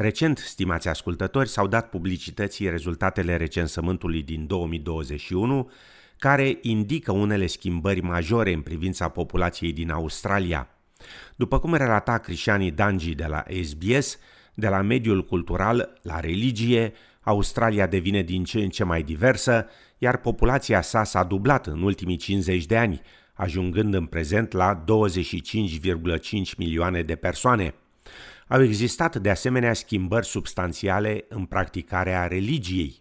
Recent, stimați ascultători, s-au dat publicității rezultatele recensământului din 2021, care indică unele schimbări majore în privința populației din Australia. După cum relata Cristiani Dangi de la SBS, de la mediul cultural la religie, Australia devine din ce în ce mai diversă, iar populația sa s-a dublat în ultimii 50 de ani, ajungând în prezent la 25,5 milioane de persoane. Au existat de asemenea schimbări substanțiale în practicarea religiei.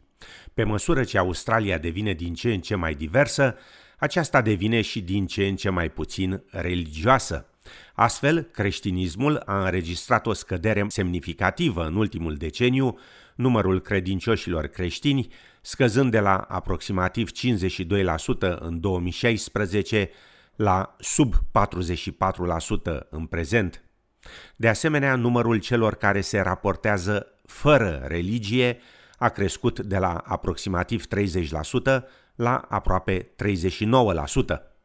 Pe măsură ce Australia devine din ce în ce mai diversă, aceasta devine și din ce în ce mai puțin religioasă. Astfel, creștinismul a înregistrat o scădere semnificativă în ultimul deceniu, numărul credincioșilor creștini scăzând de la aproximativ 52% în 2016 la sub 44% în prezent. De asemenea, numărul celor care se raportează fără religie a crescut de la aproximativ 30% la aproape 39%.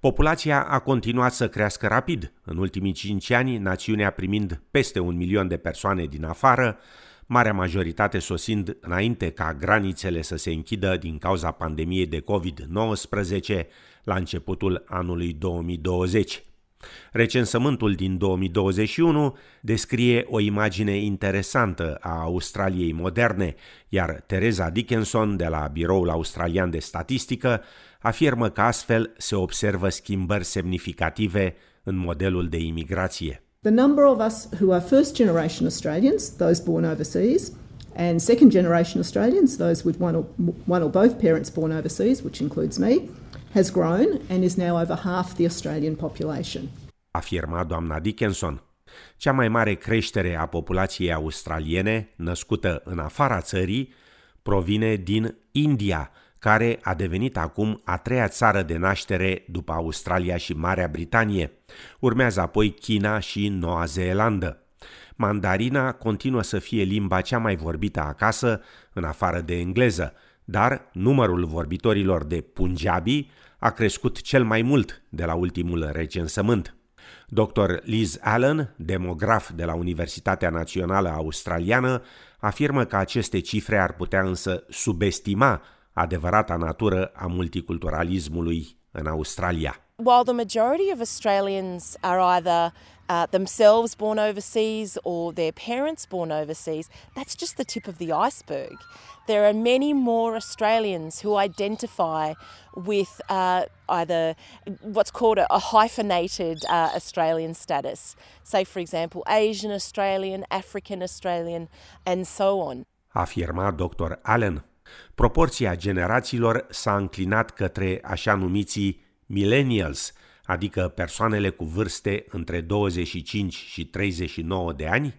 Populația a continuat să crească rapid. În ultimii 5 ani, națiunea primind peste un milion de persoane din afară, marea majoritate sosind înainte ca granițele să se închidă din cauza pandemiei de COVID-19 la începutul anului 2020. Recensământul din 2021 descrie o imagine interesantă a Australiei moderne, iar Teresa Dickinson de la Biroul Australian de Statistică afirmă că astfel se observă schimbări semnificative în modelul de imigrație. The number of us who are first generation Australians, those born overseas, and second generation Australians, those with one or, one or both parents born overseas, which includes me, has grown and is now over half the Australian population. Afirma doamna Dickinson. Cea mai mare creștere a populației australiene, născută în afara țării, provine din India, care a devenit acum a treia țară de naștere după Australia și Marea Britanie. Urmează apoi China și Noua Zeelandă. Mandarina continuă să fie limba cea mai vorbită acasă, în afară de engleză, dar numărul vorbitorilor de Punjabi a crescut cel mai mult de la ultimul recensământ. Dr. Liz Allen, demograf de la Universitatea Națională Australiană, afirmă că aceste cifre ar putea însă subestima adevărata natură a multiculturalismului în Australia. While the majority of Australians are either uh, themselves born overseas or their parents born overseas, that's just the tip of the iceberg. There are many more Australians who identify with uh, either what's called a, a hyphenated uh, Australian status. Say, for example, Asian Australian, African Australian, and so on. Afirma Dr. Allen. Proporția generațiilor s-a înclinat către așa numiții millennials, adică persoanele cu vârste între 25 și 39 de ani,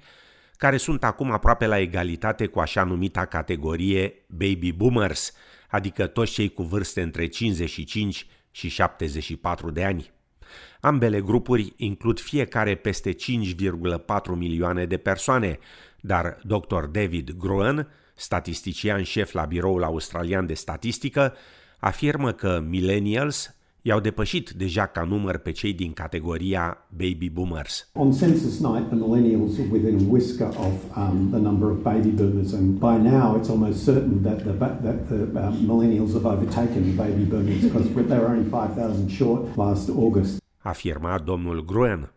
care sunt acum aproape la egalitate cu așa numita categorie baby boomers, adică toți cei cu vârste între 55 și 74 de ani. Ambele grupuri includ fiecare peste 5,4 milioane de persoane, dar Dr. David Gruen, statistician șef la Biroul Australian de Statistică, afirmă că millennials i-au depășit deja ca număr pe cei din categoria baby boomers. On census night, the millennials are within a whisker of um, the number of baby boomers, and by now it's almost certain that the, that the um, millennials have overtaken baby boomers because they were only 5,000 short last August. Afirma domnul Gruen.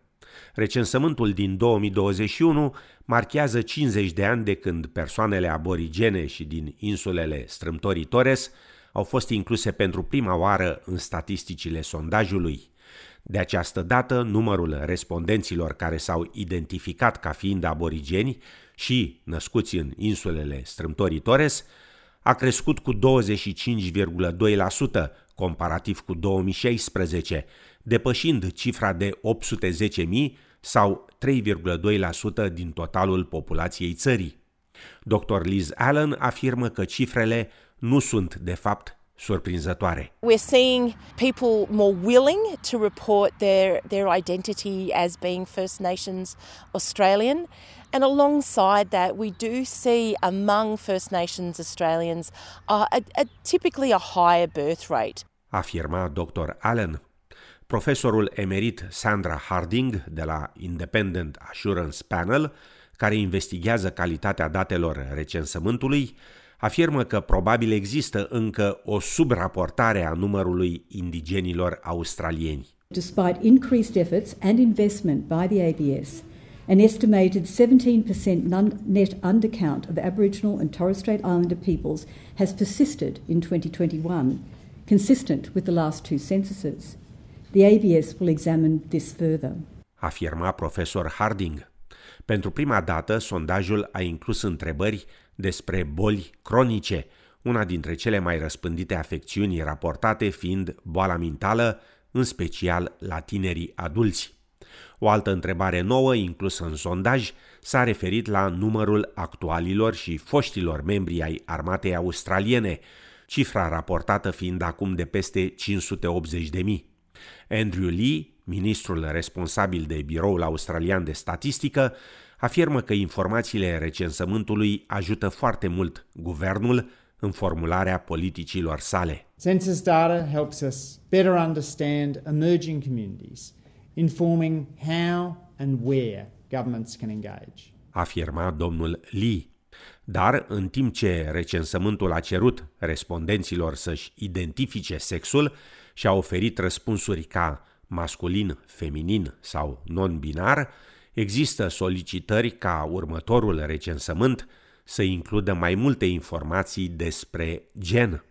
Recensământul din 2021 marchează 50 de ani de când persoanele aborigene și din insulele Strâmtorii Torres au fost incluse pentru prima oară în statisticile sondajului. De această dată, numărul respondenților care s-au identificat ca fiind aborigeni și născuți în insulele Strâmtorii Torres a crescut cu 25,2% comparativ cu 2016, depășind cifra de 810.000 sau 3,2% din totalul populației țării. Dr. Liz Allen afirmă că cifrele nu sunt, de fapt, surprinzătoare. We're seeing people more willing to report their, their identity as being First Nations Australian. And alongside that, we do see among First Nations Australians uh, a, a, typically a higher birth rate. Afirma Dr. Allen. Profesorul emerit Sandra Harding de la Independent Assurance Panel care investigează calitatea datelor recensământului, afirmă că probabil există încă o subraportare a numărului indigenilor australieni. Despite increased efforts and investment by the ABS, an estimated 17% net undercount of Aboriginal and Torres Strait Islander peoples has persisted in 2021, consistent with the last two censuses. The ABS will examine this further. Afirma profesor Harding. Pentru prima dată, sondajul a inclus întrebări despre boli cronice, una dintre cele mai răspândite afecțiuni raportate fiind boala mentală, în special la tinerii adulți. O altă întrebare nouă inclusă în sondaj s-a referit la numărul actualilor și foștilor membri ai armatei australiene, cifra raportată fiind acum de peste 580 de mii. Andrew Lee, ministrul responsabil de Biroul Australian de Statistică, afirmă că informațiile recensământului ajută foarte mult guvernul în formularea politicilor sale. Census data helps us better understand emerging communities, informing how and where governments can engage. Afirma domnul Lee. Dar, în timp ce recensământul a cerut respondenților să-și identifice sexul și a oferit răspunsuri ca masculin, feminin sau non-binar, există solicitări ca următorul recensământ să includă mai multe informații despre gen.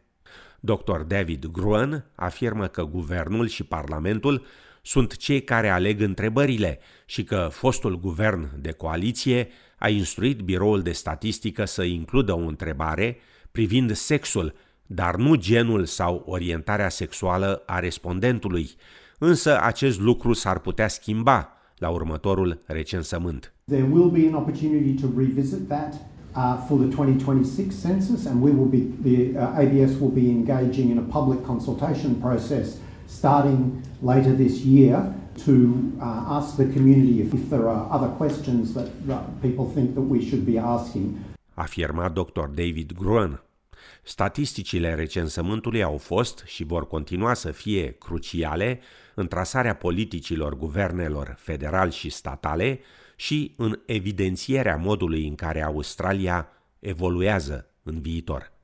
Dr. David Gruen afirmă că guvernul și parlamentul sunt cei care aleg întrebările și că fostul guvern de coaliție a instruit biroul de statistică să includă o întrebare privind sexul, dar nu genul sau orientarea sexuală a respondentului. Însă acest lucru s-ar putea schimba la următorul recensământ. There will be an opportunity to revisit that uh, for the 2026 census and we will be the uh, ABS will be engaging in a public consultation process starting later this year to uh, ask the community if, if there are other questions that people think that we should be asking. Afirma Dr. David Gruen. Statisticile recensământului au fost și vor continua să fie cruciale în trasarea politicilor guvernelor federal și statale și în evidențierea modului în care Australia evoluează în viitor.